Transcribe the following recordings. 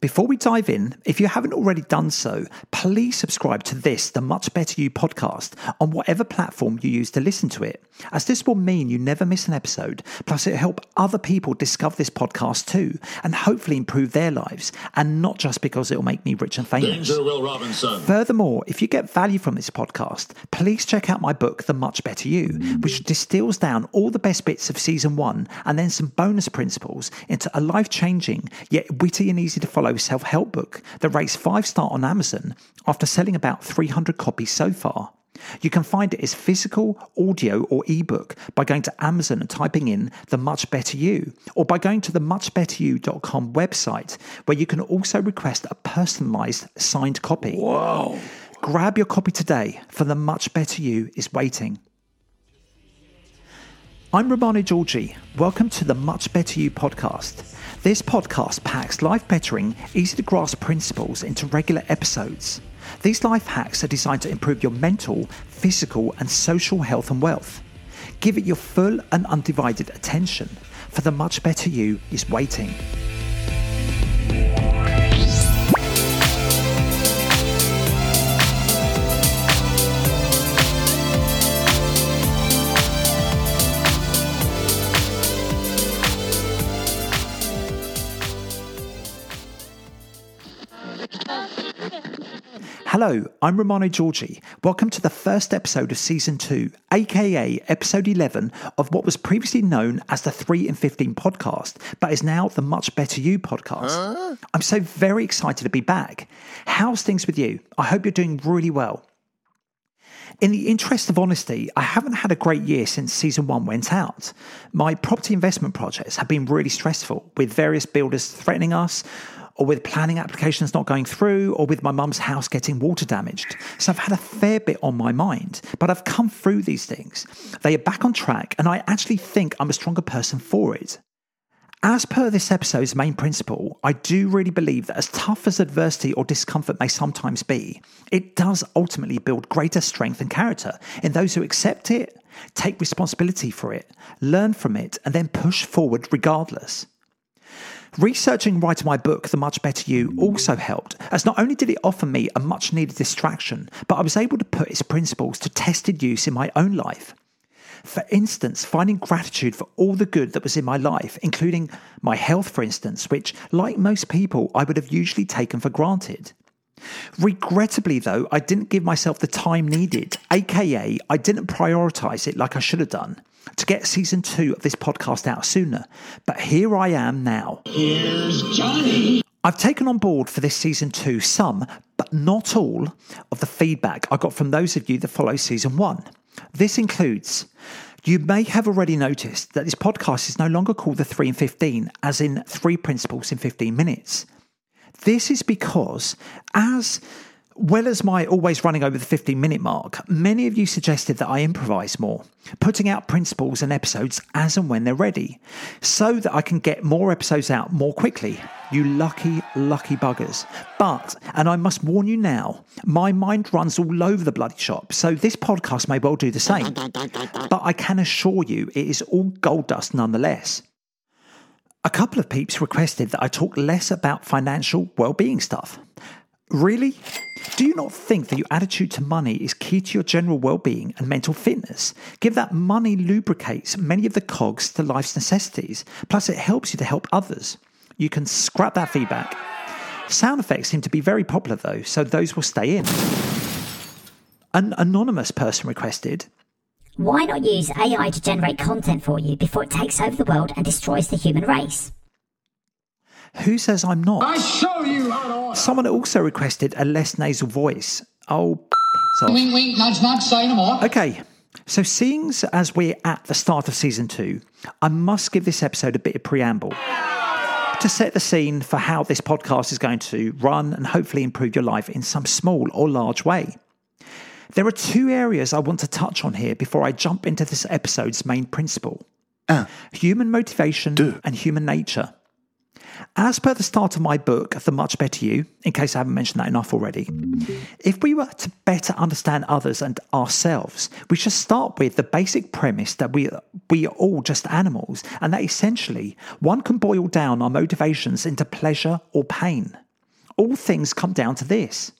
Before we dive in, if you haven't already done so, please subscribe to this, the Much Better You podcast, on whatever platform you use to listen to it, as this will mean you never miss an episode. Plus, it'll help other people discover this podcast too, and hopefully improve their lives, and not just because it'll make me rich and famous. Danger, Will Robinson. Furthermore, if you get value from this podcast, please check out my book, The Much Better You, which distills down all the best bits of season one and then some bonus principles into a life changing, yet witty and easy to follow self help book that rates five star on Amazon after selling about 300 copies so far. You can find it as physical, audio, or ebook by going to Amazon and typing in The Much Better You, or by going to the muchbetteryou.com website, where you can also request a personalized signed copy. Whoa. Grab your copy today, for The Much Better You is waiting. I'm Romano Giorgi. Welcome to the Much Better You podcast. This podcast packs life bettering, easy to grasp principles into regular episodes. These life hacks are designed to improve your mental, physical, and social health and wealth. Give it your full and undivided attention, for the Much Better You is waiting. Hello, I'm Romano Giorgi. Welcome to the first episode of season two, aka episode 11 of what was previously known as the 3 in 15 podcast, but is now the Much Better You podcast. I'm so very excited to be back. How's things with you? I hope you're doing really well. In the interest of honesty, I haven't had a great year since season one went out. My property investment projects have been really stressful, with various builders threatening us, or with planning applications not going through, or with my mum's house getting water damaged. So I've had a fair bit on my mind, but I've come through these things. They are back on track, and I actually think I'm a stronger person for it. As per this episode's main principle, I do really believe that as tough as adversity or discomfort may sometimes be, it does ultimately build greater strength and character in those who accept it, take responsibility for it, learn from it, and then push forward regardless. Researching and writing my book, The Much Better You, also helped, as not only did it offer me a much needed distraction, but I was able to put its principles to tested use in my own life. For instance, finding gratitude for all the good that was in my life, including my health, for instance, which, like most people, I would have usually taken for granted. Regrettably, though, I didn't give myself the time needed, aka, I didn't prioritize it like I should have done to get season two of this podcast out sooner. But here I am now. Here's Johnny. I've taken on board for this season two some, but not all, of the feedback I got from those of you that follow season one. This includes you may have already noticed that this podcast is no longer called the 3 in 15, as in three principles in 15 minutes. This is because, as well as my always running over the 15 minute mark, many of you suggested that I improvise more, putting out principles and episodes as and when they're ready, so that I can get more episodes out more quickly. You lucky, lucky buggers. But, and I must warn you now, my mind runs all over the bloody shop, so this podcast may well do the same. But I can assure you it is all gold dust nonetheless. A couple of peeps requested that I talk less about financial well-being stuff. Really? Do you not think that your attitude to money is key to your general well-being and mental fitness? Give that money lubricates many of the cogs to life's necessities. Plus it helps you to help others. You can scrap that feedback. Sound effects seem to be very popular though, so those will stay in. An anonymous person requested Why not use AI to generate content for you before it takes over the world and destroys the human race? Who says I'm not? I show you how to. Someone also requested a less nasal voice. Oh, piss off. Wink, wink, nudge, nudge, say no more. Okay, so seeing as we're at the start of season two, I must give this episode a bit of preamble to set the scene for how this podcast is going to run and hopefully improve your life in some small or large way. There are two areas I want to touch on here before I jump into this episode's main principle ah. human motivation and human nature. As per the start of my book, The Much Better You, in case I haven't mentioned that enough already, if we were to better understand others and ourselves, we should start with the basic premise that we, we are all just animals and that essentially one can boil down our motivations into pleasure or pain. All things come down to this.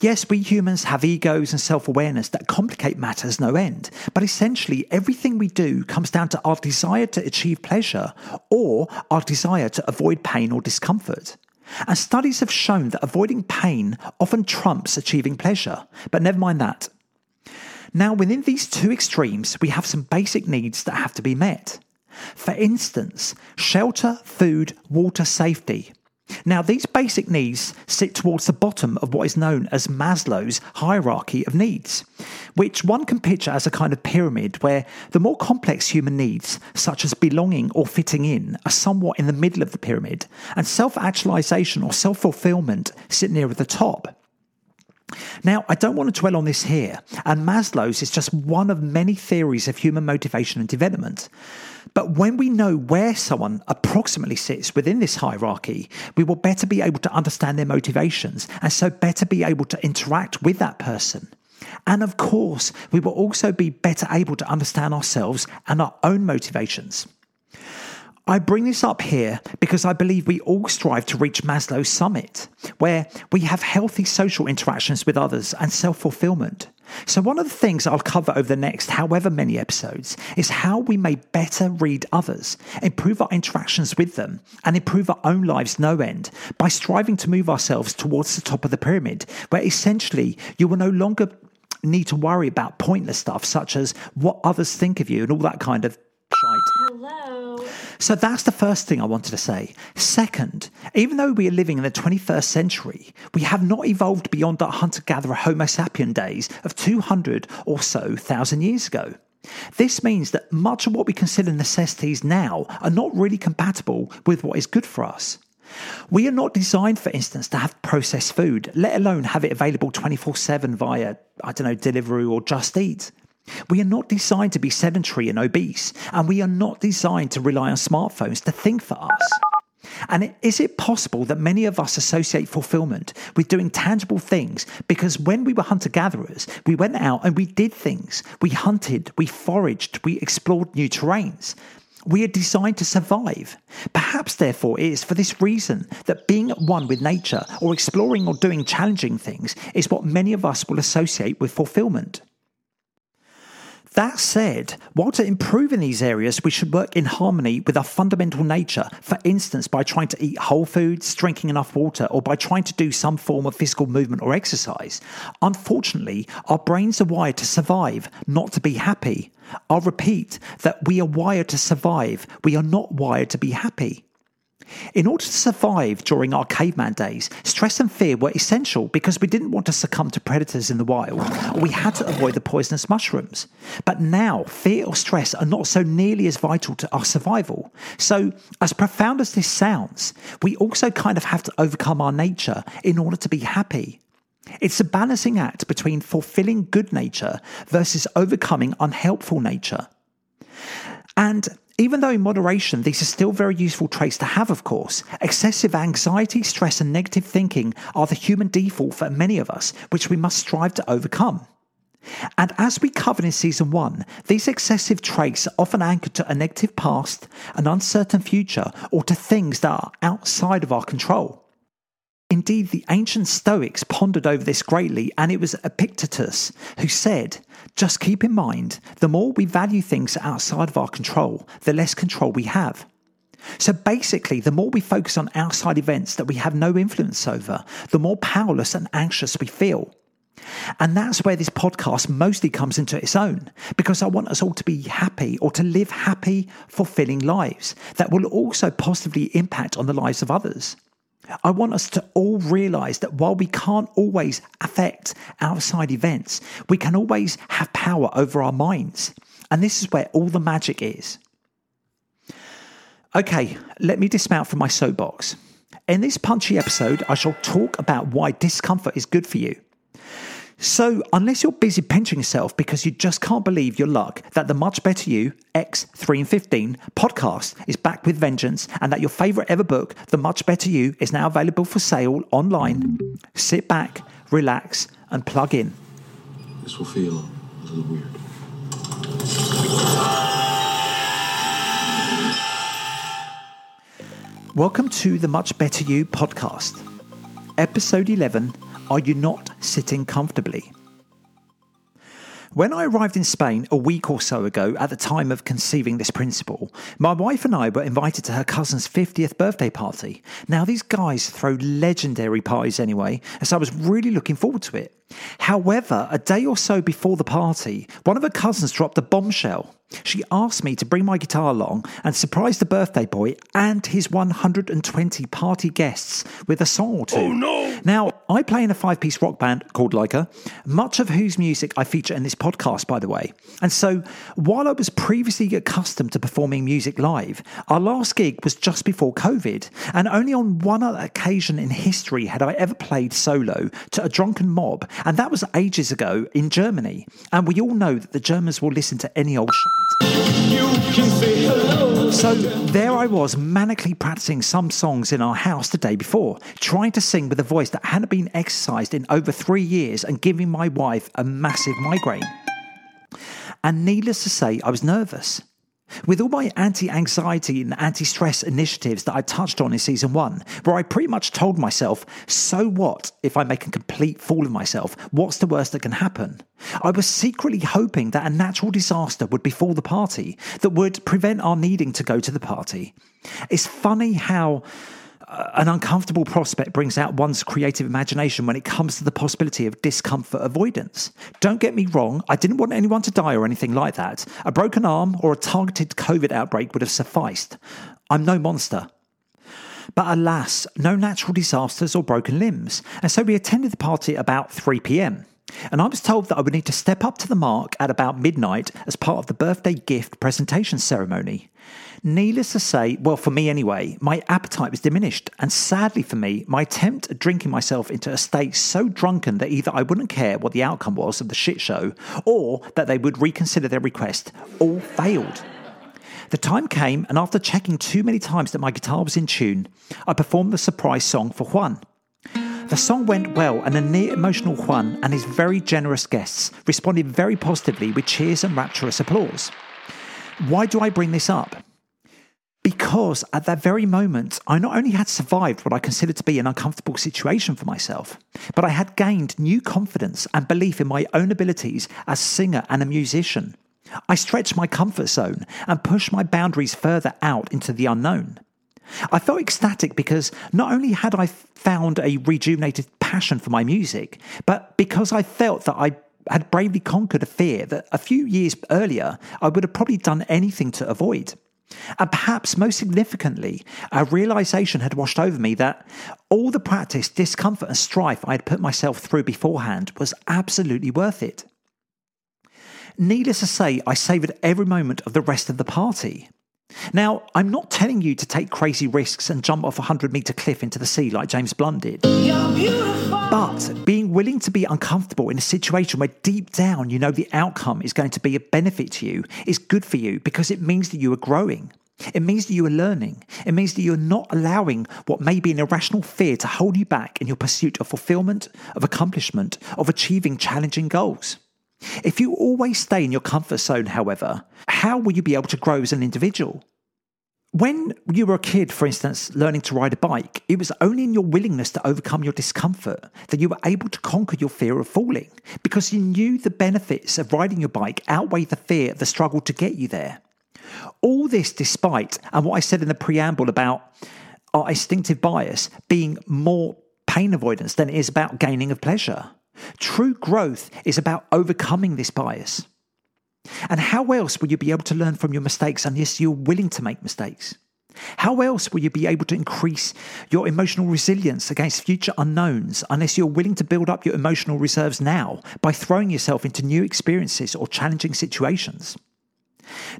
Yes, we humans have egos and self awareness that complicate matters no end, but essentially everything we do comes down to our desire to achieve pleasure or our desire to avoid pain or discomfort. And studies have shown that avoiding pain often trumps achieving pleasure, but never mind that. Now, within these two extremes, we have some basic needs that have to be met. For instance, shelter, food, water, safety. Now, these basic needs sit towards the bottom of what is known as Maslow's hierarchy of needs, which one can picture as a kind of pyramid where the more complex human needs, such as belonging or fitting in, are somewhat in the middle of the pyramid, and self actualization or self fulfillment sit near at the top. Now, I don't want to dwell on this here, and Maslow's is just one of many theories of human motivation and development. But when we know where someone approximately sits within this hierarchy, we will better be able to understand their motivations and so better be able to interact with that person. And of course, we will also be better able to understand ourselves and our own motivations. I bring this up here because I believe we all strive to reach Maslow's summit, where we have healthy social interactions with others and self fulfillment. So, one of the things I'll cover over the next however many episodes is how we may better read others, improve our interactions with them, and improve our own lives no end by striving to move ourselves towards the top of the pyramid, where essentially you will no longer need to worry about pointless stuff such as what others think of you and all that kind of shite. Hello. So that's the first thing I wanted to say. Second, even though we are living in the 21st century, we have not evolved beyond our hunter gatherer Homo sapien days of 200 or so thousand years ago. This means that much of what we consider necessities now are not really compatible with what is good for us. We are not designed, for instance, to have processed food, let alone have it available 24 7 via, I don't know, delivery or Just Eat. We are not designed to be sedentary and obese, and we are not designed to rely on smartphones to think for us. And is it possible that many of us associate fulfillment with doing tangible things because when we were hunter gatherers, we went out and we did things. We hunted, we foraged, we explored new terrains. We are designed to survive. Perhaps, therefore, it is for this reason that being at one with nature or exploring or doing challenging things is what many of us will associate with fulfillment. That said, while to improve in these areas, we should work in harmony with our fundamental nature, for instance, by trying to eat whole foods, drinking enough water, or by trying to do some form of physical movement or exercise. Unfortunately, our brains are wired to survive, not to be happy. I'll repeat that we are wired to survive, we are not wired to be happy. In order to survive during our caveman days, stress and fear were essential because we didn't want to succumb to predators in the wild, or we had to avoid the poisonous mushrooms. But now, fear or stress are not so nearly as vital to our survival. So, as profound as this sounds, we also kind of have to overcome our nature in order to be happy. It's a balancing act between fulfilling good nature versus overcoming unhelpful nature. And even though in moderation, these are still very useful traits to have, of course, excessive anxiety, stress, and negative thinking are the human default for many of us, which we must strive to overcome. And as we covered in season one, these excessive traits are often anchored to a negative past, an uncertain future, or to things that are outside of our control. Indeed, the ancient Stoics pondered over this greatly, and it was Epictetus who said, Just keep in mind, the more we value things outside of our control, the less control we have. So basically, the more we focus on outside events that we have no influence over, the more powerless and anxious we feel. And that's where this podcast mostly comes into its own, because I want us all to be happy or to live happy, fulfilling lives that will also positively impact on the lives of others. I want us to all realize that while we can't always affect outside events, we can always have power over our minds. And this is where all the magic is. Okay, let me dismount from my soapbox. In this punchy episode, I shall talk about why discomfort is good for you. So, unless you're busy pinching yourself because you just can't believe your luck that the Much Better You X3 and 15 podcast is back with vengeance and that your favourite ever book, The Much Better You, is now available for sale online, sit back, relax, and plug in. This will feel a little weird. Welcome to the Much Better You podcast. Episode 11 Are You Not Sitting Comfortably? When I arrived in Spain a week or so ago, at the time of conceiving this principle, my wife and I were invited to her cousin's 50th birthday party. Now, these guys throw legendary parties anyway, so I was really looking forward to it. However, a day or so before the party, one of her cousins dropped a bombshell. She asked me to bring my guitar along and surprise the birthday boy and his 120 party guests with a song or two. Oh no! Now, I play in a five piece rock band called Leica, much of whose music I feature in this podcast, by the way. And so, while I was previously accustomed to performing music live, our last gig was just before COVID, and only on one other occasion in history had I ever played solo to a drunken mob, and that was ages ago in Germany. And we all know that the Germans will listen to any old shit. So there I was, manically practicing some songs in our house the day before, trying to sing with a voice that hadn't been exercised in over three years and giving my wife a massive migraine. And needless to say, I was nervous. With all my anti anxiety and anti stress initiatives that I touched on in season one, where I pretty much told myself, so what if I make a complete fool of myself? What's the worst that can happen? I was secretly hoping that a natural disaster would befall the party that would prevent our needing to go to the party. It's funny how an uncomfortable prospect brings out one's creative imagination when it comes to the possibility of discomfort avoidance. Don't get me wrong, I didn't want anyone to die or anything like that. A broken arm or a targeted COVID outbreak would have sufficed. I'm no monster. But alas, no natural disasters or broken limbs, and so we attended the party at about 3 pm. And I was told that I would need to step up to the mark at about midnight as part of the birthday gift presentation ceremony. Needless to say, well, for me anyway, my appetite was diminished, and sadly for me, my attempt at drinking myself into a state so drunken that either I wouldn't care what the outcome was of the shit show, or that they would reconsider their request, all failed. The time came, and after checking too many times that my guitar was in tune, I performed the surprise song for Juan. The song went well, and the near emotional Juan and his very generous guests responded very positively with cheers and rapturous applause. Why do I bring this up? Because at that very moment, I not only had survived what I considered to be an uncomfortable situation for myself, but I had gained new confidence and belief in my own abilities as singer and a musician. I stretched my comfort zone and pushed my boundaries further out into the unknown. I felt ecstatic because not only had I found a rejuvenated passion for my music, but because I felt that I had bravely conquered a fear that a few years earlier I would have probably done anything to avoid. And perhaps most significantly, a realization had washed over me that all the practice, discomfort, and strife I had put myself through beforehand was absolutely worth it. Needless to say, I savoured every moment of the rest of the party. Now, I'm not telling you to take crazy risks and jump off a 100 metre cliff into the sea like James Blunt did. But being willing to be uncomfortable in a situation where deep down you know the outcome is going to be a benefit to you is good for you because it means that you are growing. It means that you are learning. It means that you're not allowing what may be an irrational fear to hold you back in your pursuit of fulfillment, of accomplishment, of achieving challenging goals. If you always stay in your comfort zone, however, how will you be able to grow as an individual? When you were a kid, for instance, learning to ride a bike, it was only in your willingness to overcome your discomfort that you were able to conquer your fear of falling because you knew the benefits of riding your bike outweigh the fear of the struggle to get you there. All this despite, and what I said in the preamble about our instinctive bias being more pain avoidance than it is about gaining of pleasure. True growth is about overcoming this bias. And how else will you be able to learn from your mistakes unless you're willing to make mistakes? How else will you be able to increase your emotional resilience against future unknowns unless you're willing to build up your emotional reserves now by throwing yourself into new experiences or challenging situations?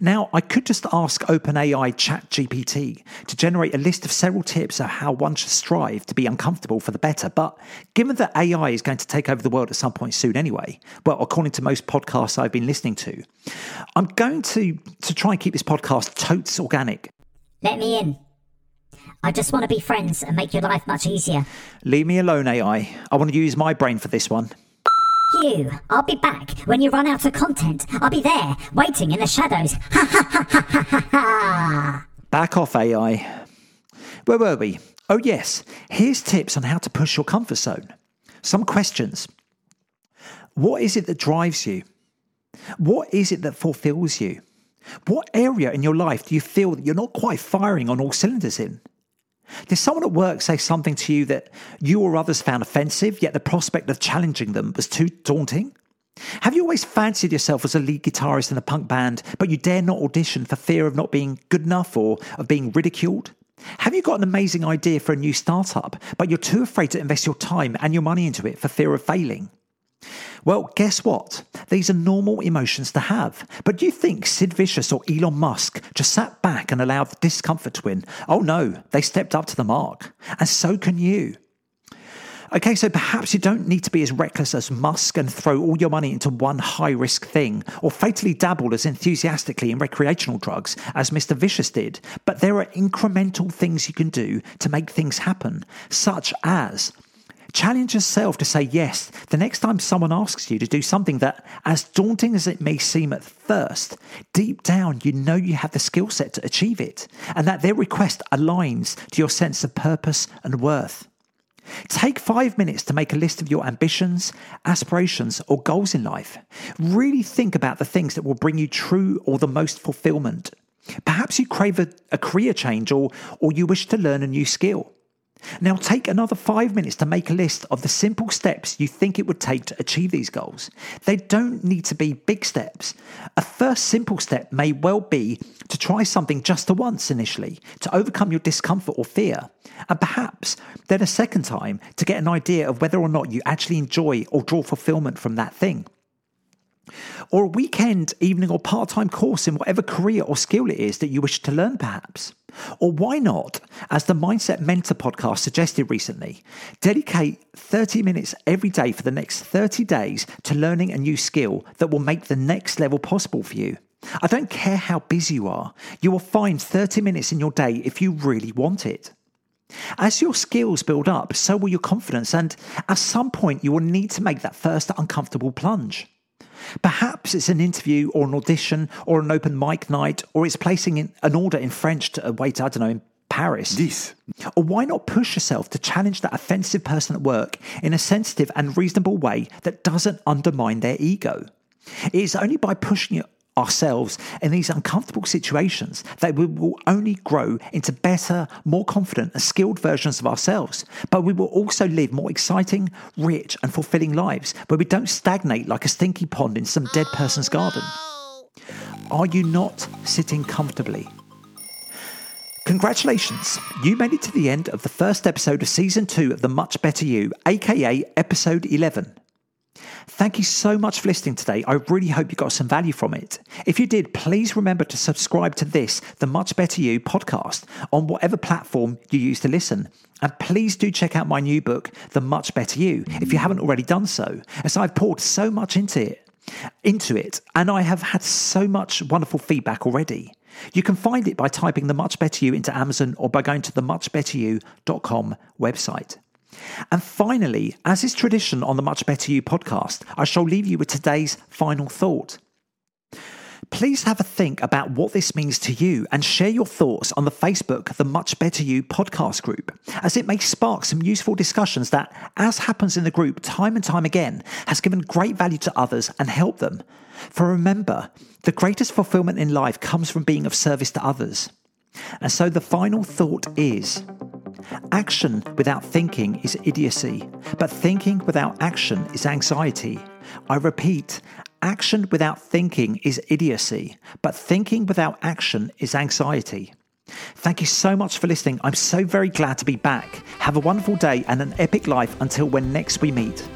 Now, I could just ask OpenAI ChatGPT to generate a list of several tips of how one should strive to be uncomfortable for the better, but given that AI is going to take over the world at some point soon anyway, well, according to most podcasts I've been listening to, I'm going to, to try and keep this podcast totes organic. Let me in. I just want to be friends and make your life much easier. Leave me alone, AI. I want to use my brain for this one. You, I'll be back when you run out of content. I'll be there, waiting in the shadows. Ha ha ha ha ha ha! Back off, AI. Where were we? Oh, yes. Here's tips on how to push your comfort zone. Some questions. What is it that drives you? What is it that fulfills you? What area in your life do you feel that you're not quite firing on all cylinders in? Did someone at work say something to you that you or others found offensive, yet the prospect of challenging them was too daunting? Have you always fancied yourself as a lead guitarist in a punk band, but you dare not audition for fear of not being good enough or of being ridiculed? Have you got an amazing idea for a new startup, but you're too afraid to invest your time and your money into it for fear of failing? Well, guess what? These are normal emotions to have. But do you think Sid Vicious or Elon Musk just sat back and allowed the discomfort to win? Oh no, they stepped up to the mark. And so can you. Okay, so perhaps you don't need to be as reckless as Musk and throw all your money into one high risk thing, or fatally dabble as enthusiastically in recreational drugs as Mr. Vicious did. But there are incremental things you can do to make things happen, such as Challenge yourself to say yes the next time someone asks you to do something that, as daunting as it may seem at first, deep down you know you have the skill set to achieve it, and that their request aligns to your sense of purpose and worth. Take five minutes to make a list of your ambitions, aspirations, or goals in life. Really think about the things that will bring you true or the most fulfillment. Perhaps you crave a, a career change or, or you wish to learn a new skill. Now, take another five minutes to make a list of the simple steps you think it would take to achieve these goals. They don't need to be big steps. A first simple step may well be to try something just once initially to overcome your discomfort or fear, and perhaps then a second time to get an idea of whether or not you actually enjoy or draw fulfillment from that thing or a weekend, evening, or part time course in whatever career or skill it is that you wish to learn, perhaps. Or why not, as the Mindset Mentor podcast suggested recently, dedicate 30 minutes every day for the next 30 days to learning a new skill that will make the next level possible for you. I don't care how busy you are, you will find 30 minutes in your day if you really want it. As your skills build up, so will your confidence, and at some point, you will need to make that first uncomfortable plunge. Perhaps it's an interview or an audition or an open mic night, or it's placing in an order in French to uh, a waiter, I don't know, in Paris. This. Or why not push yourself to challenge that offensive person at work in a sensitive and reasonable way that doesn't undermine their ego? It is only by pushing ourselves in these uncomfortable situations that we will only grow into better, more confident, and skilled versions of ourselves. But we will also live more exciting, rich, and fulfilling lives where we don't stagnate like a stinky pond in some dead person's garden. Oh, Are you not sitting comfortably? Congratulations, you made it to the end of the first episode of season two of The Much Better You, aka episode 11. Thank you so much for listening today. I really hope you got some value from it. If you did, please remember to subscribe to this, the Much Better You podcast, on whatever platform you use to listen. And please do check out my new book, The Much Better You, if you haven't already done so, as I've poured so much into it. Into it, and I have had so much wonderful feedback already. You can find it by typing The Much Better You into Amazon or by going to the muchbetteryou.com website. And finally, as is tradition on the Much Better You podcast, I shall leave you with today's final thought. Please have a think about what this means to you and share your thoughts on the Facebook The Much Better You podcast group, as it may spark some useful discussions that, as happens in the group time and time again, has given great value to others and helped them. For remember, the greatest fulfillment in life comes from being of service to others. And so the final thought is action without thinking is idiocy, but thinking without action is anxiety. I repeat, action without thinking is idiocy, but thinking without action is anxiety. Thank you so much for listening. I'm so very glad to be back. Have a wonderful day and an epic life until when next we meet.